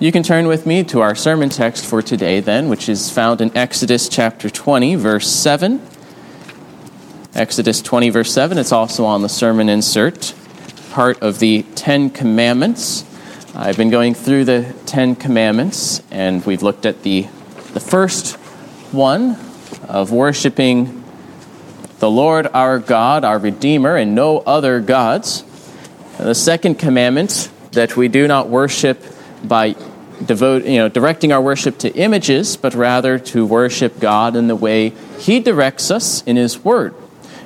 You can turn with me to our sermon text for today, then, which is found in Exodus chapter 20, verse 7. Exodus 20, verse 7. It's also on the sermon insert, part of the Ten Commandments. I've been going through the Ten Commandments, and we've looked at the, the first one of worshiping the Lord our God, our Redeemer, and no other gods. The second commandment that we do not worship by devote, you know, directing our worship to images, but rather to worship God in the way He directs us in His Word.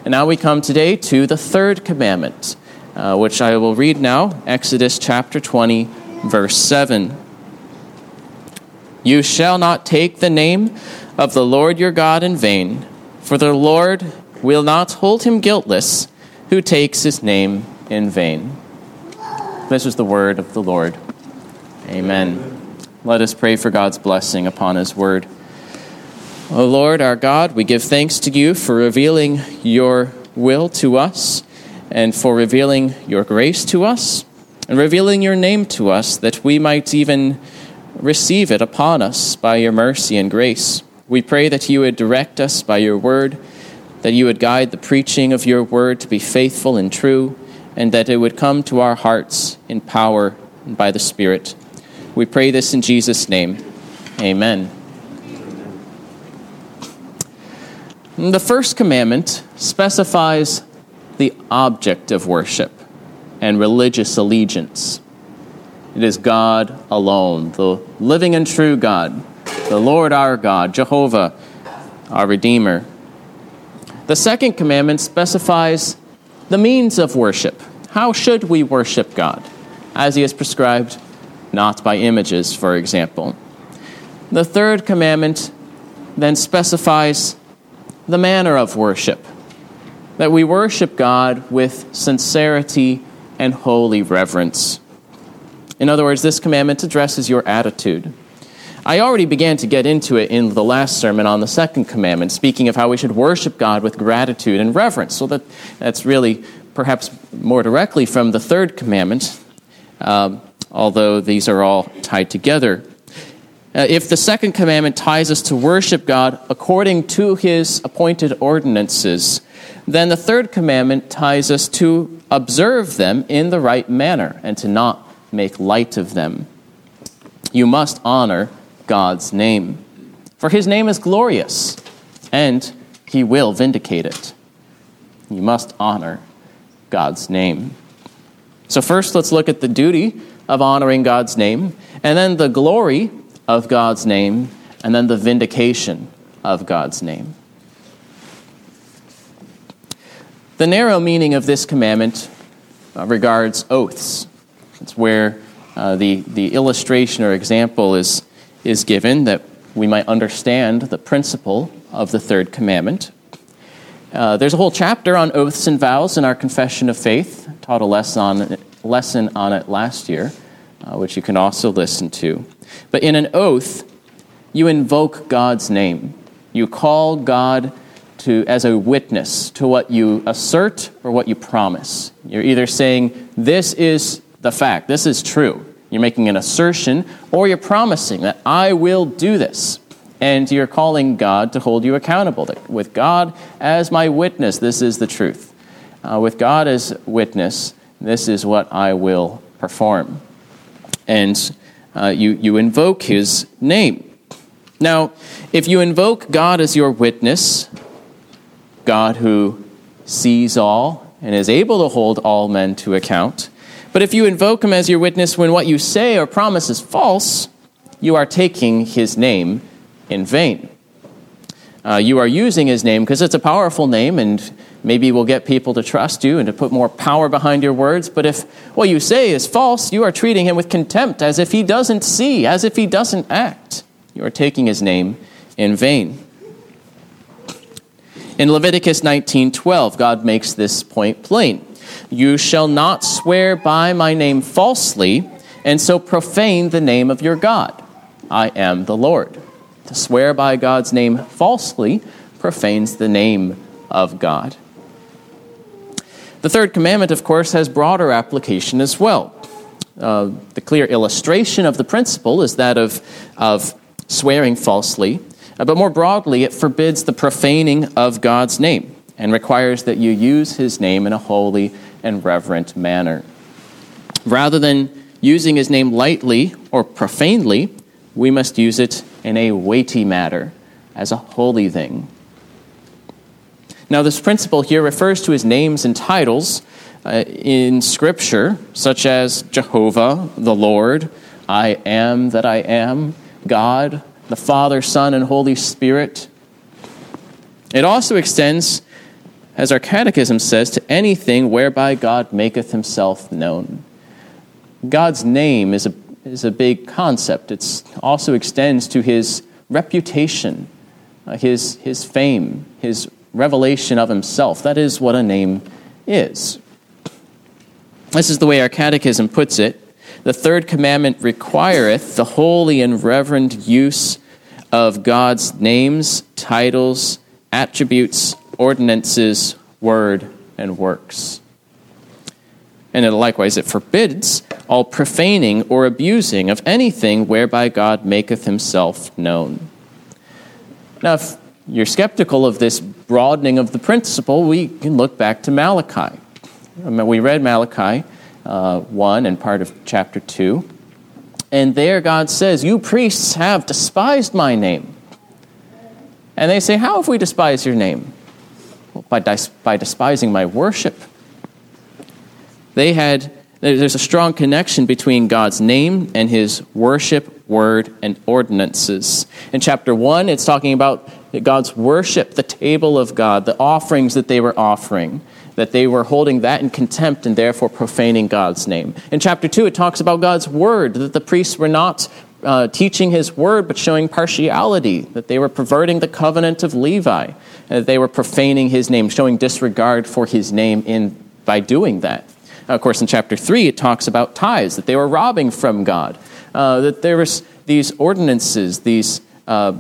And now we come today to the third commandment, uh, which I will read now Exodus chapter 20, verse 7. You shall not take the name of the Lord your God in vain, for the Lord will not hold him guiltless who takes his name in vain. This is the word of the Lord. Amen. Let us pray for God's blessing upon his word. O Lord our God, we give thanks to you for revealing your will to us and for revealing your grace to us and revealing your name to us that we might even receive it upon us by your mercy and grace. We pray that you would direct us by your word, that you would guide the preaching of your word to be faithful and true, and that it would come to our hearts in power and by the Spirit. We pray this in Jesus' name. Amen. The first commandment specifies the object of worship and religious allegiance. It is God alone, the living and true God, the Lord our God, Jehovah, our Redeemer. The second commandment specifies the means of worship. How should we worship God? As He has prescribed, not by images, for example. The third commandment then specifies the manner of worship, that we worship God with sincerity and holy reverence. In other words, this commandment addresses your attitude. I already began to get into it in the last sermon on the second commandment, speaking of how we should worship God with gratitude and reverence. So that, that's really perhaps more directly from the third commandment, um, although these are all tied together. Uh, if the second commandment ties us to worship God according to his appointed ordinances, then the third commandment ties us to observe them in the right manner and to not make light of them. You must honor God's name, for his name is glorious, and he will vindicate it. You must honor God's name. So, first, let's look at the duty of honoring God's name, and then the glory of God's name, and then the vindication of God's name. The narrow meaning of this commandment uh, regards oaths. It's where uh, the, the illustration or example is, is given that we might understand the principle of the third commandment. Uh, there's a whole chapter on oaths and vows in our confession of faith. I taught a lesson on, lesson on it last year, uh, which you can also listen to. But in an oath, you invoke God's name. You call God to, as a witness to what you assert or what you promise. You're either saying, This is the fact, this is true. You're making an assertion, or you're promising that I will do this. And you're calling God to hold you accountable. That with God as my witness, this is the truth. Uh, with God as witness, this is what I will perform. And uh, you, you invoke his name. Now, if you invoke God as your witness, God who sees all and is able to hold all men to account, but if you invoke him as your witness when what you say or promise is false, you are taking his name in vain. Uh, you are using his name because it's a powerful name and maybe we'll get people to trust you and to put more power behind your words. But if what you say is false, you are treating him with contempt as if he doesn't see, as if he doesn't act. You are taking his name in vain. In Leviticus 19:12, God makes this point plain. You shall not swear by my name falsely and so profane the name of your God. I am the Lord. To swear by God's name falsely profanes the name of God. The third commandment, of course, has broader application as well. uh, the clear illustration of the principle is that of, of swearing falsely. Uh, but more broadly, it forbids the profaning of God's name and requires that you use his name in a holy and reverent manner. Rather than using his name lightly or profanely, we must use it in a weighty matter, as a holy thing. Now, this principle here refers to his names and titles uh, in Scripture, such as Jehovah, the Lord, I am that I am, God, the Father, Son, and Holy Spirit. It also extends, as our catechism says, to anything whereby God maketh himself known. God's name is a, is a big concept. It also extends to his reputation, uh, his, his fame, his revelation of himself. That is what a name is. This is the way our catechism puts it. The third commandment requireth the holy and reverend use of God's names, titles, attributes, ordinances, word, and works. And it likewise, it forbids all profaning or abusing of anything whereby God maketh himself known. Now, if you're skeptical of this broadening of the principle, we can look back to Malachi. We read Malachi uh, 1 and part of chapter 2. And there God says, You priests have despised my name. And they say, How have we despised your name? Well, by, dis- by despising my worship. They had, there's a strong connection between God's name and his worship, word, and ordinances. In chapter 1, it's talking about God's worship, the table of God, the offerings that they were offering that they were holding that in contempt and therefore profaning God's name. In chapter 2, it talks about God's word, that the priests were not uh, teaching his word but showing partiality, that they were perverting the covenant of Levi, that they were profaning his name, showing disregard for his name in, by doing that. of course, in chapter 3, it talks about tithes, that they were robbing from God, uh, that there was these ordinances, these uh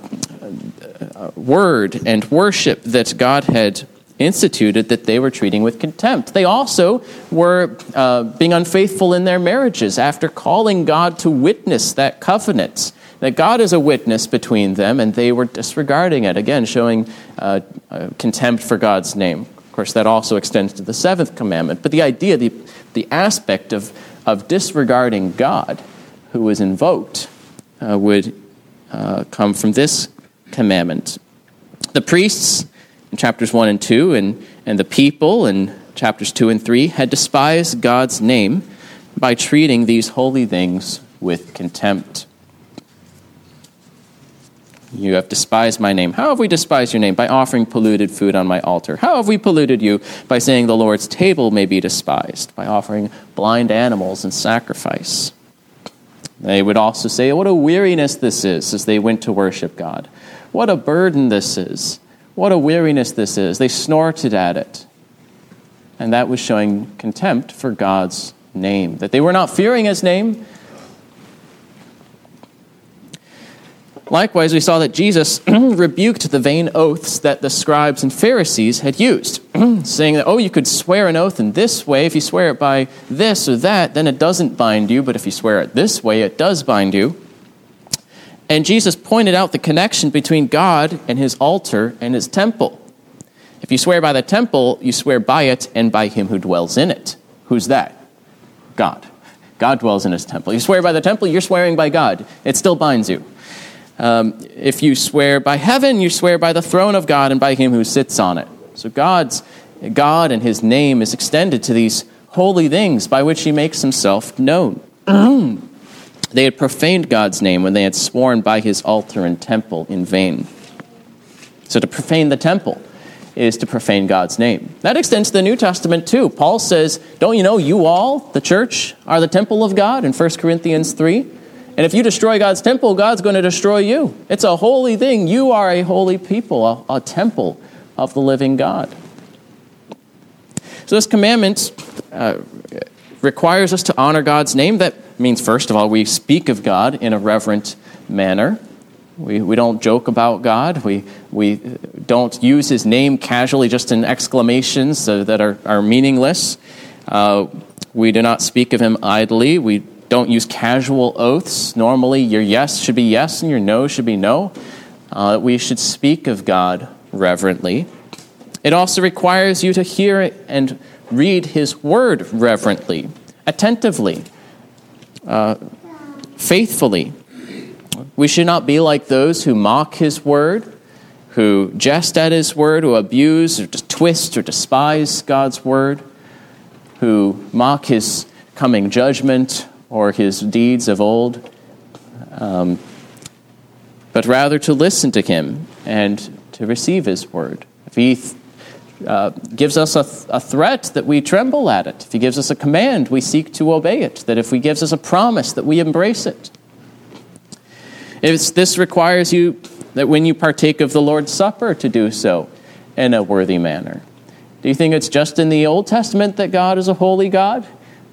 word and worship that God had instituted that they were treating with contempt. They also were uh, being unfaithful in their marriages after calling God to witness that covenant. That God is a witness between them, and they were disregarding it, again, showing uh, uh, contempt for God's name. Of course, that also extends to the seventh commandment. But the idea, the, the aspect of, of disregarding God who is invoked, uh, would uh, come from this commandment. The priests in chapters 1 and 2, and, and the people in chapters 2 and 3 had despised God's name by treating these holy things with contempt. You have despised my name. How have we despised your name? By offering polluted food on my altar. How have we polluted you? By saying the Lord's table may be despised, by offering blind animals in sacrifice. They would also say, What a weariness this is as they went to worship God. What a burden this is. What a weariness this is. They snorted at it. And that was showing contempt for God's name, that they were not fearing his name. Likewise, we saw that Jesus rebuked the vain oaths that the scribes and Pharisees had used, saying that, oh, you could swear an oath in this way. If you swear it by this or that, then it doesn't bind you, but if you swear it this way, it does bind you. And Jesus pointed out the connection between God and his altar and his temple. If you swear by the temple, you swear by it and by him who dwells in it. Who's that? God. God dwells in his temple. You swear by the temple, you're swearing by God. It still binds you. Um, if you swear by heaven, you swear by the throne of God and by him who sits on it. So God's God and his name is extended to these holy things by which he makes himself known. They had profaned God's name when they had sworn by his altar and temple in vain. So to profane the temple is to profane God's name. That extends to the New Testament too. Paul says, Don't you know you all, the church, are the temple of God in 1 Corinthians 3? And if you destroy God's temple, God's going to destroy you. It's a holy thing. You are a holy people, a, a temple of the living God. So this commandment uh, requires us to honor God's name. That means, first of all, we speak of God in a reverent manner. We, we don't joke about God. We, we don't use his name casually just in exclamations that are, are meaningless. Uh, we do not speak of him idly. We don't use casual oaths. Normally, your yes should be yes and your no should be no. Uh, we should speak of God reverently. It also requires you to hear and read His Word reverently, attentively, uh, faithfully. We should not be like those who mock His Word, who jest at His Word, who abuse or twist or despise God's Word, who mock His coming judgment or his deeds of old, um, but rather to listen to him and to receive his word. If he uh, gives us a, th- a threat, that we tremble at it. If he gives us a command, we seek to obey it. That if he gives us a promise, that we embrace it. If this requires you that when you partake of the Lord's Supper to do so in a worthy manner. Do you think it's just in the Old Testament that God is a holy God?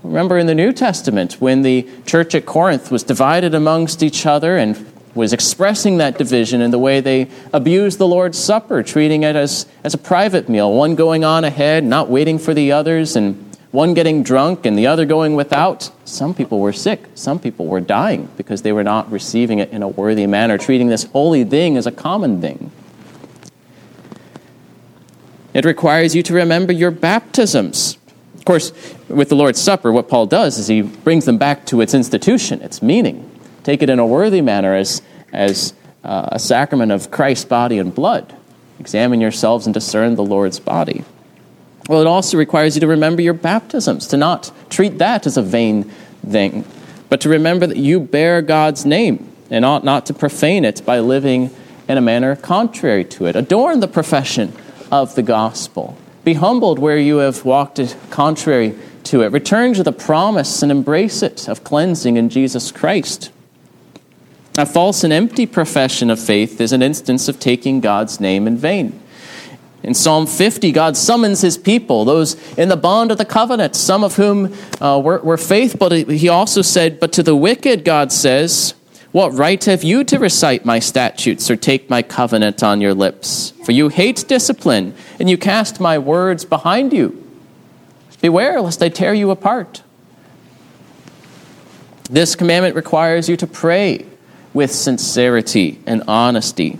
Remember in the New Testament when the church at Corinth was divided amongst each other and was expressing that division in the way they abused the Lord's Supper, treating it as, as a private meal, one going on ahead, not waiting for the others, and one getting drunk and the other going without. Some people were sick, some people were dying because they were not receiving it in a worthy manner, treating this holy thing as a common thing. It requires you to remember your baptisms Of course, with the Lord's Supper, what Paul does is he brings them back to its institution, its meaning. Take it in a worthy manner as, as uh, a sacrament of Christ's body and blood. Examine yourselves and discern the Lord's body. Well, it also requires you to remember your baptisms, to not treat that as a vain thing, but to remember that you bear God's name and ought not to profane it by living in a manner contrary to it. Adorn the profession of the gospel. Be humbled where you have walked contrary to it. Return to the promise and embrace it of cleansing in Jesus Christ. A false and empty profession of faith is an instance of taking God's name in vain. In Psalm 50, God summons his people, those in the bond of the covenant, some of whom uh, were, were faithful. He also said, But to the wicked, God says, what right have you to recite my statutes or take my covenant on your lips? For you hate discipline, and you cast my words behind you. Beware lest I tear you apart. This commandment requires you to pray with sincerity and honesty,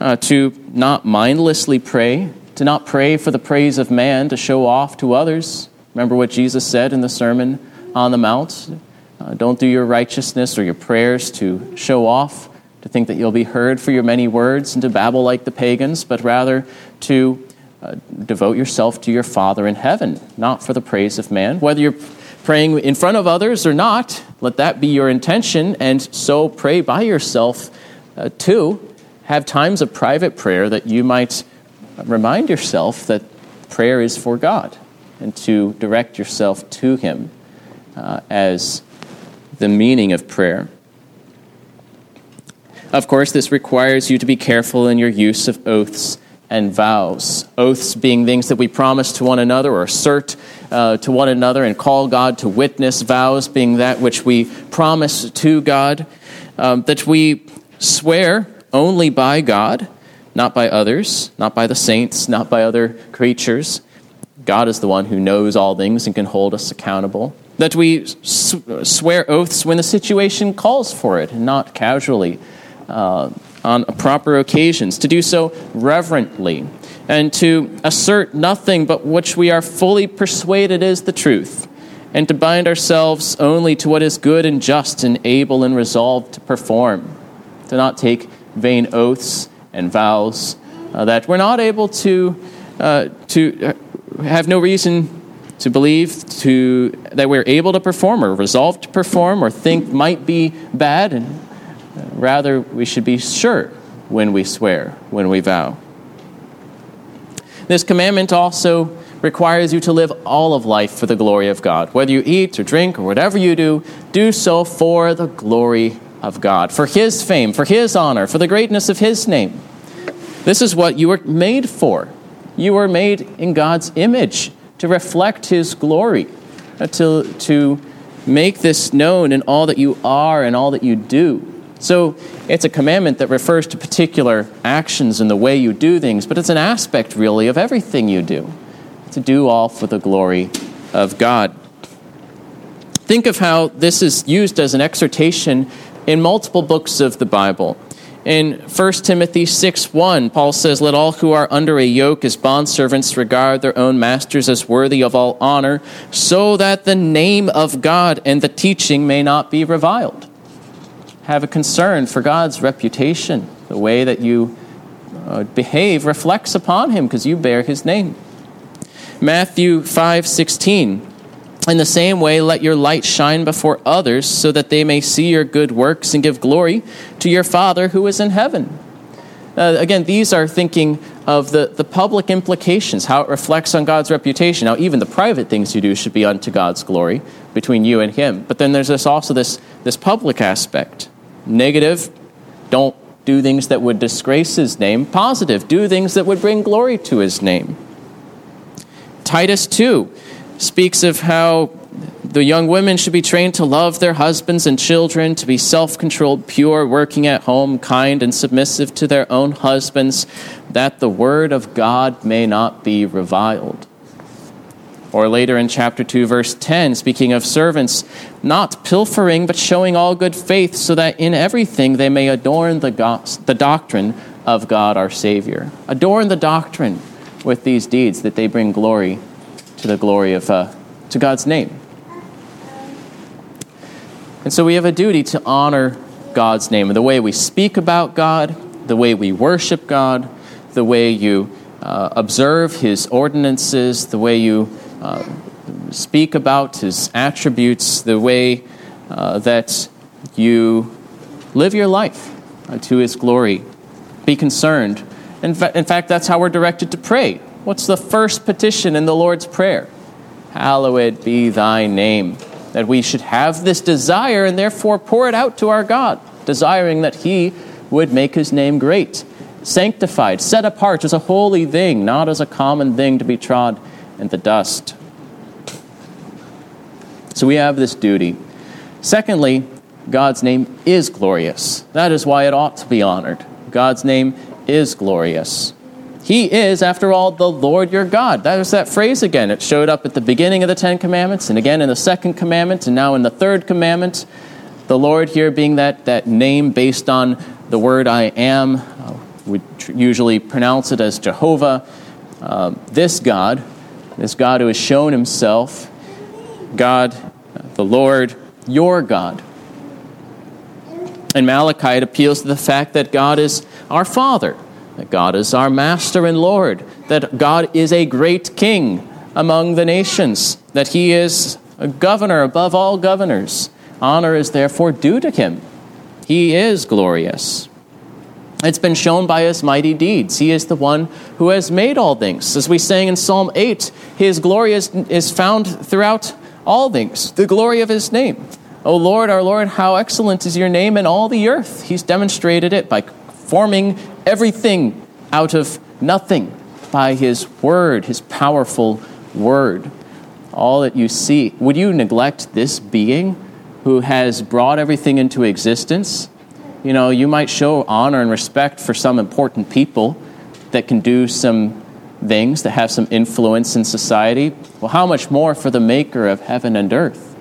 uh, to not mindlessly pray, to not pray for the praise of man, to show off to others. Remember what Jesus said in the Sermon on the Mount? Uh, don't do your righteousness or your prayers to show off, to think that you'll be heard for your many words and to babble like the pagans, but rather to uh, devote yourself to your Father in heaven, not for the praise of man. Whether you're praying in front of others or not, let that be your intention, and so pray by yourself uh, too. Have times of private prayer that you might remind yourself that prayer is for God and to direct yourself to Him uh, as the meaning of prayer. Of course, this requires you to be careful in your use of oaths and vows. Oaths being things that we promise to one another or assert uh, to one another and call God to witness. Vows being that which we promise to God, um, that we swear only by God, not by others, not by the saints, not by other creatures. God is the one who knows all things and can hold us accountable that we swear oaths when the situation calls for it, and not casually uh, on proper occasions, to do so reverently, and to assert nothing but which we are fully persuaded is the truth, and to bind ourselves only to what is good and just and able and resolved to perform, to not take vain oaths and vows uh, that we're not able to, uh, to have no reason to believe to, that we're able to perform or resolve to perform or think might be bad, and rather we should be sure when we swear, when we vow. This commandment also requires you to live all of life for the glory of God. Whether you eat or drink or whatever you do, do so for the glory of God, for His fame, for His honor, for the greatness of His name. This is what you were made for. You were made in God's image to reflect His glory, uh, to, to make this known in all that you are and all that you do. So it's a commandment that refers to particular actions and the way you do things, but it's an aspect really of everything you do, to do all for the glory of God. Think of how this is used as an exhortation in multiple books of the Bible. In 1 Timothy 6 1, Paul says, Let all who are under a yoke as bondservants regard their own masters as worthy of all honor, so that the name of God and the teaching may not be reviled. Have a concern for God's reputation. The way that you uh, behave reflects upon him because you bear his name. Matthew 5:16 In the same way, let your light shine before others so that they may see your good works and give glory to your Father who is in heaven. Uh, again, these are thinking of the, the public implications, how it reflects on God's reputation. Now, even the private things you do should be unto God's glory between you and Him. But then there's this, also this, this public aspect. Negative, don't do things that would disgrace His name. Positive, do things that would bring glory to His name. Titus 2 speaks of how the young women should be trained to love their husbands and children, to be self controlled, pure, working at home, kind, and submissive to their own husbands, that the word of God may not be reviled. Or later in chapter 2, verse 10, speaking of servants, not pilfering, but showing all good faith, so that in everything they may adorn the, go- the doctrine of God our Savior. Adorn the doctrine with these deeds, that they bring glory to the glory of uh, to God's name. And so we have a duty to honor God's name. The way we speak about God, the way we worship God, the way you uh, observe His ordinances, the way you uh, speak about His attributes, the way uh, that you live your life uh, to His glory. Be concerned. In, fa- in fact, that's how we're directed to pray. What's the first petition in the Lord's Prayer? Hallowed be thy name. That we should have this desire and therefore pour it out to our God, desiring that he would make his name great, sanctified, set apart as a holy thing, not as a common thing to be trod in the dust. So we have this duty. Secondly, God's name is glorious. That is why it ought to be honored. God's name is glorious. He is, after all, the Lord your God. That is that phrase again. It showed up at the beginning of the Ten Commandments, and again in the second commandment, and now in the third commandment. The Lord here being that, that name based on the word I am. Uh, we usually pronounce it as Jehovah. Uh, this God, this God who has shown himself, God, the Lord, your God. And Malachi, it appeals to the fact that God is our Father that God is our master and Lord, that God is a great king among the nations, that he is a governor above all governors. Honor is therefore due to him. He is glorious. It's been shown by his mighty deeds. He is the one who has made all things. As we sang in Psalm 8, his glory is, is found throughout all things, the glory of his name. O Lord, our Lord, how excellent is your name in all the earth. He's demonstrated it by forming everything out of nothing by His Word, His powerful Word. All that you see, would you neglect this being who has brought everything into existence? You know, you might show honor and respect for some important people that can do some things, that have some influence in society. Well, how much more for the Maker of heaven and earth?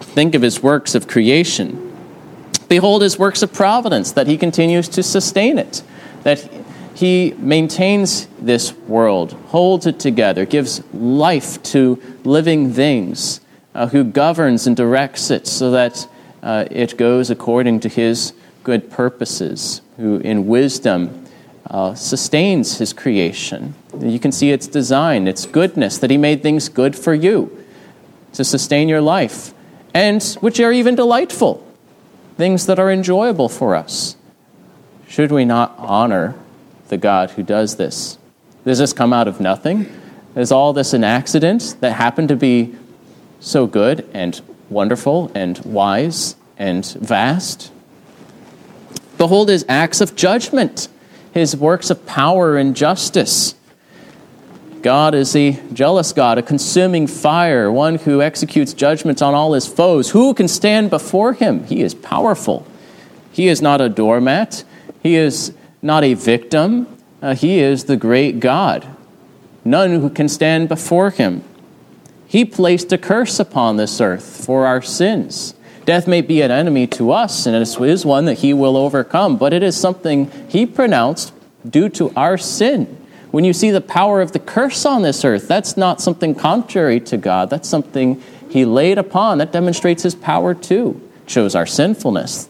Think of his works of creation Behold his works of providence, that he continues to sustain it, that he maintains this world, holds it together, gives life to living things, uh, who governs and directs it so that uh, it goes according to his good purposes, who in wisdom uh, sustains his creation. You can see its design, its goodness, that he made things good for you to sustain your life, and which are even delightful things that are enjoyable for us. Should we not honor the God who does this? Does this come out of nothing? Is all this an accident that happened to be so good and wonderful and wise and vast? Behold his acts of judgment, his works of power and justice. God is a jealous God, a consuming fire, one who executes judgments on all his foes. Who can stand before him? He is powerful. He is not a doormat, he is not a victim. Uh, he is the great God. None who can stand before him. He placed a curse upon this earth for our sins. Death may be an enemy to us, and it is one that He will overcome, but it is something He pronounced due to our sin. When you see the power of the curse on this earth, that's not something contrary to God. That's something He laid upon. That demonstrates His power too. It shows our sinfulness,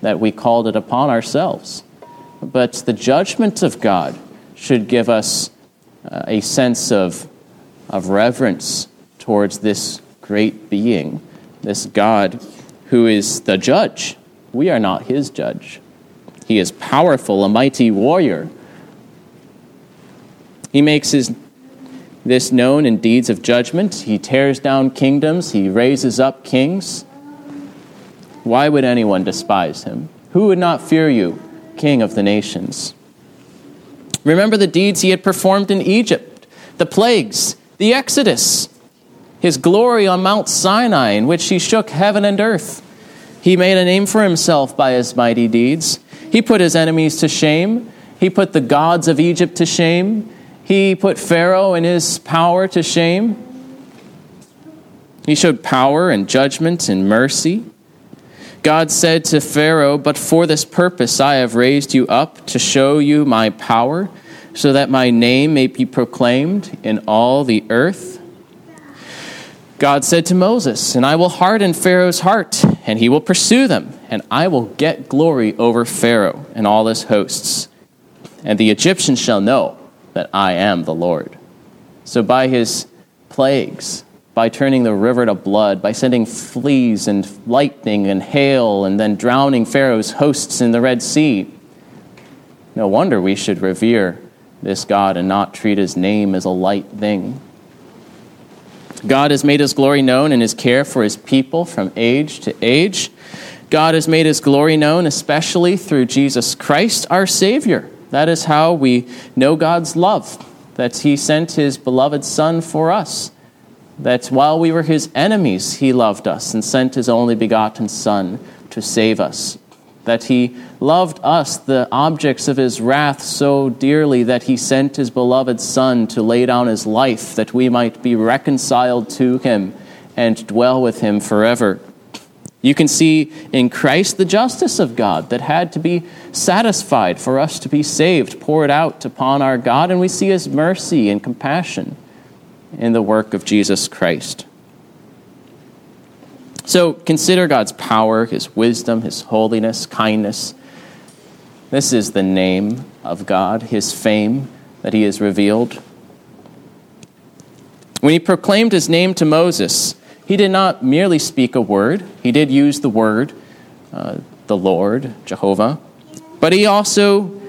that we called it upon ourselves. But the judgment of God should give us uh, a sense of, of reverence towards this great being, this God who is the judge. We are not his judge. He is powerful, a mighty warrior. He makes his, this known in deeds of judgment. He tears down kingdoms, he raises up kings. Why would anyone despise him? Who would not fear you, King of the nations? Remember the deeds he had performed in Egypt, the plagues, the Exodus, his glory on Mount Sinai, in which he shook heaven and earth. He made a name for himself by his mighty deeds. He put his enemies to shame. He put the gods of Egypt to shame. He put Pharaoh and his power to shame. He showed power and judgment and mercy. God said to Pharaoh, But for this purpose I have raised you up to show you my power, so that my name may be proclaimed in all the earth. God said to Moses, And I will harden Pharaoh's heart, and he will pursue them, and I will get glory over Pharaoh and all his hosts. And the Egyptians shall know that I am the Lord. So by his plagues, by turning the river to blood, by sending fleas and lightning and hail, and then drowning Pharaoh's hosts in the Red Sea. No wonder we should revere this God and not treat his name as a light thing. God has made his glory known in his care for his people from age to age. God has made his glory known especially through Jesus Christ, our Savior. That is how we know God's love, that he sent his beloved Son for us that while we were his enemies, he loved us and sent his only begotten Son to save us. That he loved us, the objects of his wrath, so dearly that he sent his beloved Son to lay down his life that we might be reconciled to him and dwell with him forever. You can see in Christ the justice of God that had to be satisfied for us to be saved, poured out upon our God, and we see his mercy and compassion in the work of Jesus Christ. So consider God's power, His wisdom, His holiness, kindness. This is the name of God, His fame that He has revealed. When He proclaimed His name to Moses, He did not merely speak a word, He did use the word, uh, the Lord, Jehovah, but He also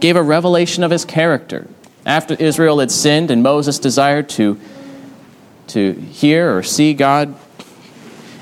gave a revelation of His character after Israel had sinned and Moses desired to, to hear or see God,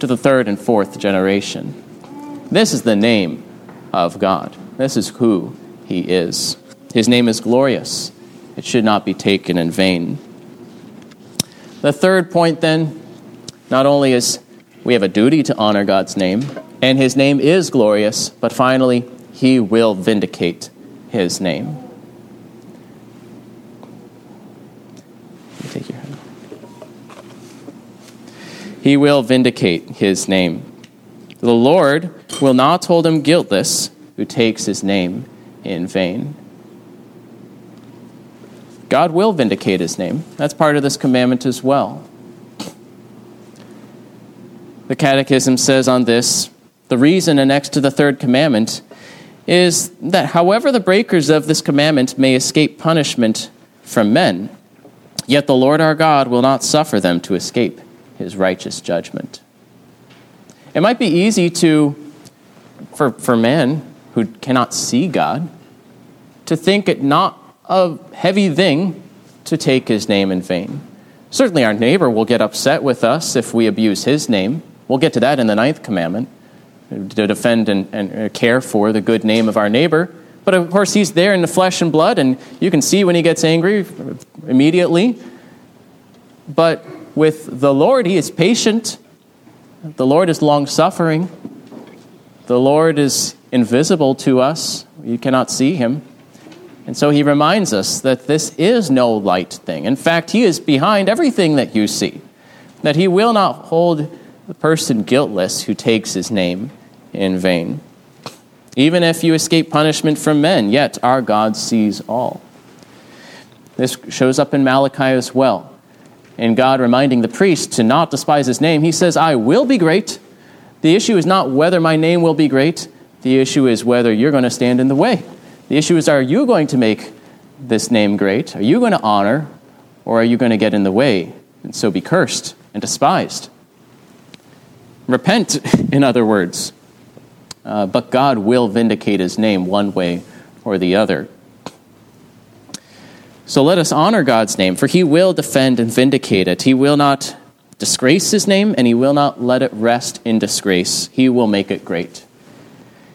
to the third and fourth generation. This is the name of God. This is who He is. His name is glorious. It should not be taken in vain. The third point, then, not only is we have a duty to honor God's name, and his name is glorious, but finally, he will vindicate his name. Take your hand. He will vindicate his name. The Lord will not hold him guiltless who takes his name in vain. God will vindicate his name. That's part of this commandment as well. The Catechism says on this the reason annexed to the third commandment is that however the breakers of this commandment may escape punishment from men, yet the Lord our God will not suffer them to escape his righteous judgment. It might be easy to, for, for men who cannot see God, to think it not a heavy thing to take his name in vain. Certainly, our neighbor will get upset with us if we abuse his name. We'll get to that in the ninth commandment to defend and, and care for the good name of our neighbor. But of course, he's there in the flesh and blood, and you can see when he gets angry immediately. But with the Lord, he is patient. The Lord is long suffering. The Lord is invisible to us. You cannot see him. And so he reminds us that this is no light thing. In fact, he is behind everything that you see, that he will not hold the person guiltless who takes his name in vain. Even if you escape punishment from men, yet our God sees all. This shows up in Malachi as well. In God reminding the priest to not despise his name, he says, I will be great. The issue is not whether my name will be great, the issue is whether you're going to stand in the way. The issue is, are you going to make this name great? Are you going to honor, or are you going to get in the way and so be cursed and despised? Repent, in other words. Uh, but God will vindicate his name one way or the other. So let us honor God's name, for he will defend and vindicate it. He will not disgrace his name, and he will not let it rest in disgrace. He will make it great.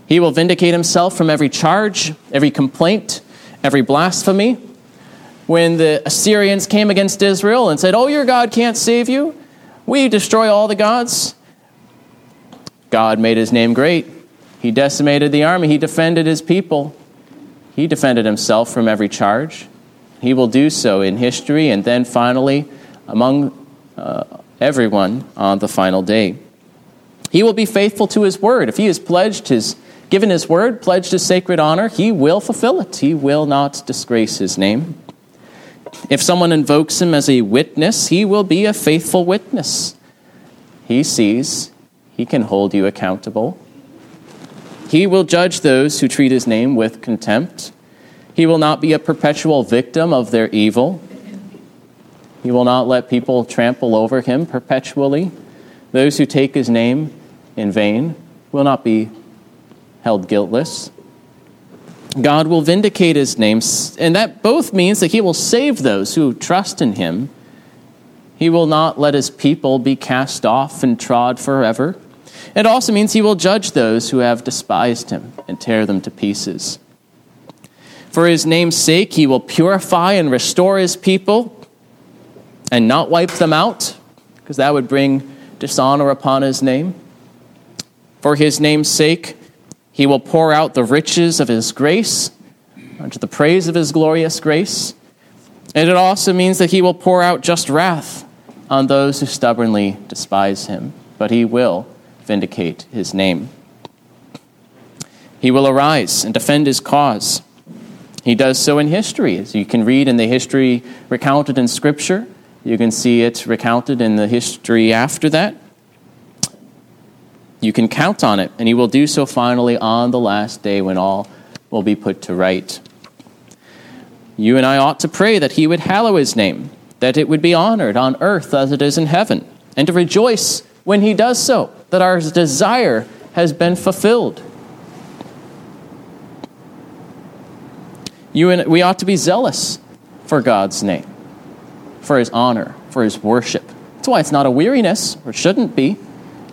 He will vindicate himself from every charge, every complaint, every blasphemy. When the Assyrians came against Israel and said, Oh, your God can't save you, we destroy all the gods. God made his name great. He decimated the army, he defended his people, he defended himself from every charge. He will do so in history and then finally among uh, everyone on the final day. He will be faithful to his word. If he has pledged his given his word, pledged his sacred honor, he will fulfill it. He will not disgrace his name. If someone invokes him as a witness, he will be a faithful witness. He sees, he can hold you accountable. He will judge those who treat his name with contempt. He will not be a perpetual victim of their evil. He will not let people trample over him perpetually. Those who take his name in vain will not be held guiltless. God will vindicate his name, and that both means that he will save those who trust in him. He will not let his people be cast off and trod forever. It also means he will judge those who have despised him and tear them to pieces. For his name's sake, he will purify and restore his people and not wipe them out, because that would bring dishonor upon his name. For his name's sake, he will pour out the riches of his grace unto the praise of his glorious grace. And it also means that he will pour out just wrath on those who stubbornly despise him, but he will vindicate his name. He will arise and defend his cause. He does so in history, as you can read in the history recounted in Scripture. You can see it recounted in the history after that. You can count on it, and he will do so finally on the last day when all will be put to right. You and I ought to pray that he would hallow his name, that it would be honored on earth as it is in heaven, and to rejoice when he does so, that our desire has been fulfilled. You and we ought to be zealous for God's name, for his honor, for his worship. That's why it's not a weariness, or shouldn't be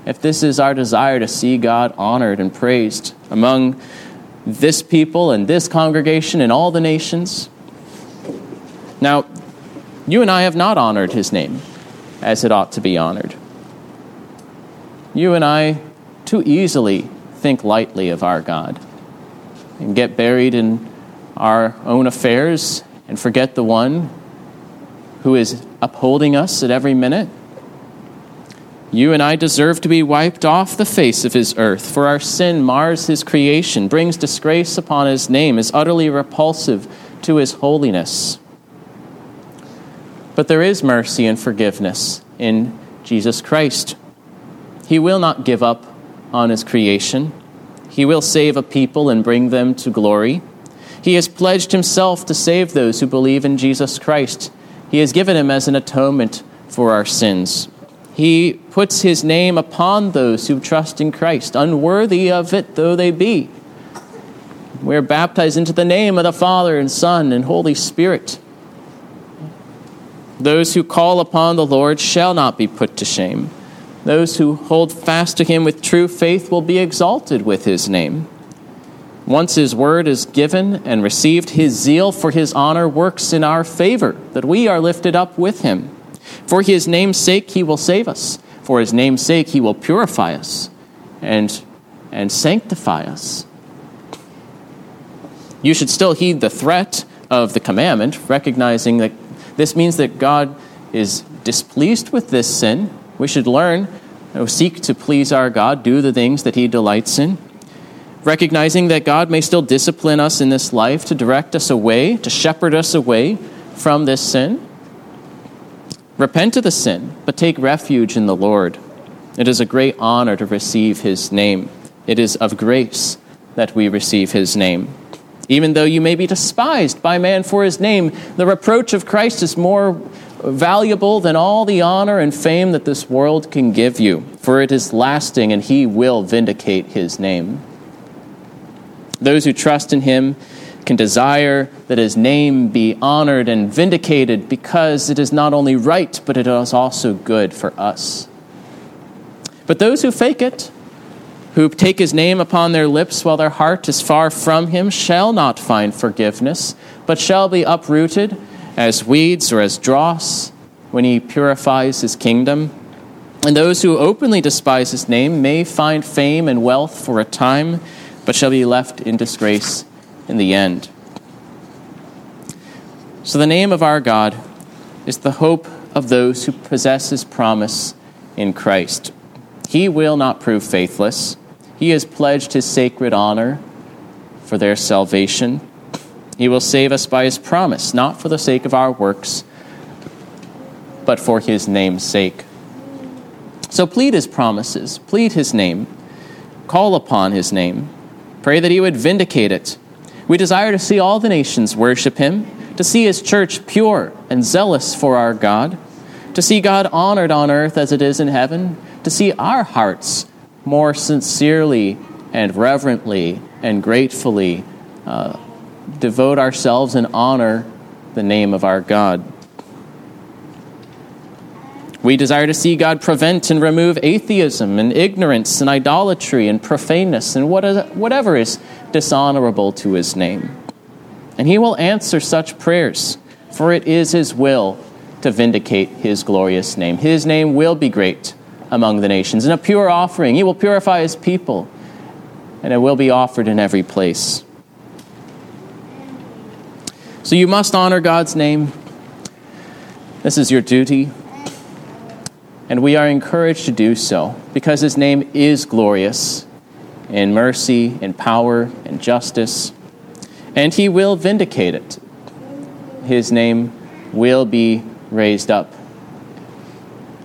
if this is our desire to see God honored and praised among this people and this congregation and all the nations. Now, you and I have not honored his name as it ought to be honored. You and I too easily think lightly of our God and get buried in our own affairs and forget the one who is upholding us at every minute you and I deserve to be wiped off the face of his earth, for our sin mars his creation, brings disgrace upon his name, is utterly repulsive to his holiness. But there is mercy and forgiveness in Jesus Christ. He will not give up on his creation. He will save a people and bring them to glory. He has pledged himself to save those who believe in Jesus Christ. He has given him as an atonement for our sins. He puts his name upon those who trust in Christ, unworthy of it though they be. We're baptized into the name of the Father and Son and Holy Spirit. Those who call upon the Lord shall not be put to shame. Those who hold fast to him with true faith will be exalted with his name. Once his word is given and received, his zeal for his honor works in our favor, that we are lifted up with him. For his name's sake, he will save us. For his name's sake, he will purify us and, and sanctify us. You should still heed the threat of the commandment, recognizing that this means that God is displeased with this sin. We should learn, oh, seek to please our God, do the things that he delights in recognizing that God may still discipline us in this life to direct us away, to shepherd us away from this sin. Repent of the sin, but take refuge in the Lord. It is a great honor to receive his name. It is of grace that we receive his name. Even though you may be despised by man for his name, the reproach of Christ is more valuable than all the honor and fame that this world can give you, for it is lasting and he will vindicate his name. Those who trust in him can desire that his name be honored and vindicated because it is not only right, but it is also good for us. But those who fake it, who take his name upon their lips while their heart is far from him, shall not find forgiveness, but shall be uprooted as weeds or as dross when he purifies his kingdom. And those who openly despise his name may find fame and wealth for a time but shall be left in disgrace in the end. So, the name of our God is the hope of those who possess his promise in Christ. He will not prove faithless. He has pledged his sacred honor for their salvation. He will save us by his promise, not for the sake of our works, but for his name's sake. So plead his promises, plead his name, call upon his name, Pray that he would vindicate it. We desire to see all the nations worship him, to see his church pure and zealous for our God, to see God honored on earth as it is in heaven, to see our hearts more sincerely and reverently and gratefully uh, devote ourselves and honor the name of our God. We desire to see God prevent and remove atheism and ignorance and idolatry and profaneness and whatever is dishonorable to his name. And he will answer such prayers, for it is his will to vindicate his glorious name. His name will be great among the nations. and a pure offering, he will purify his people, and it will be offered in every place. So you must honor God's name. This is your duty and we are encouraged to do so because his name is glorious in mercy, in power, in justice, and he will vindicate it. His name will be raised up.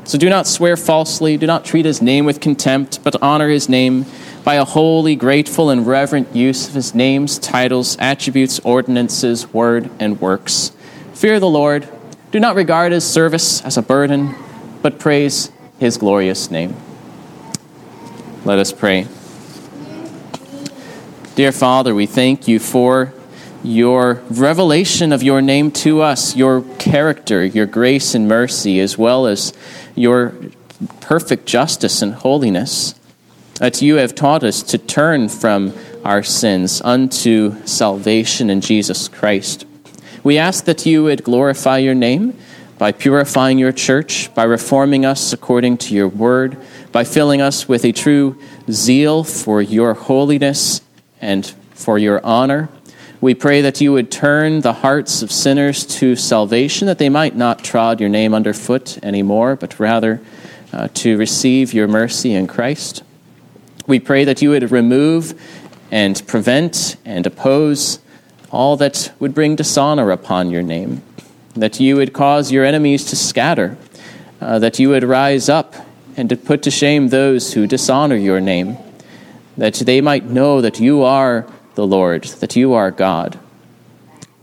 So do not swear falsely, do not treat his name with contempt, but honor his name by a holy, grateful, and reverent use of his names, titles, attributes, ordinances, word, and works. Fear the Lord. Do not regard his service as a burden but praise his glorious name. Let us pray. Dear Father, we thank you for your revelation of your name to us, your character, your grace and mercy, as well as your perfect justice and holiness. That you have taught us to turn from our sins unto salvation in Jesus Christ. We ask that you would glorify your name by purifying your church, by reforming us according to your word, by filling us with a true zeal for your holiness and for your honor. We pray that you would turn the hearts of sinners to salvation, that they might not trod your name underfoot anymore, but rather uh, to receive your mercy in Christ. We pray that you would remove and prevent and oppose all that would bring dishonor upon your name that you would cause your enemies to scatter, uh, that you would rise up and to put to shame those who dishonor your name, that they might know that you are the Lord, that you are God.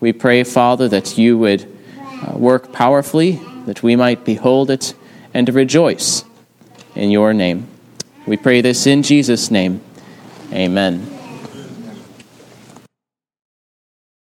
We pray, Father, that you would uh, work powerfully, that we might behold it and to rejoice in your name. We pray this in Jesus' name. Amen.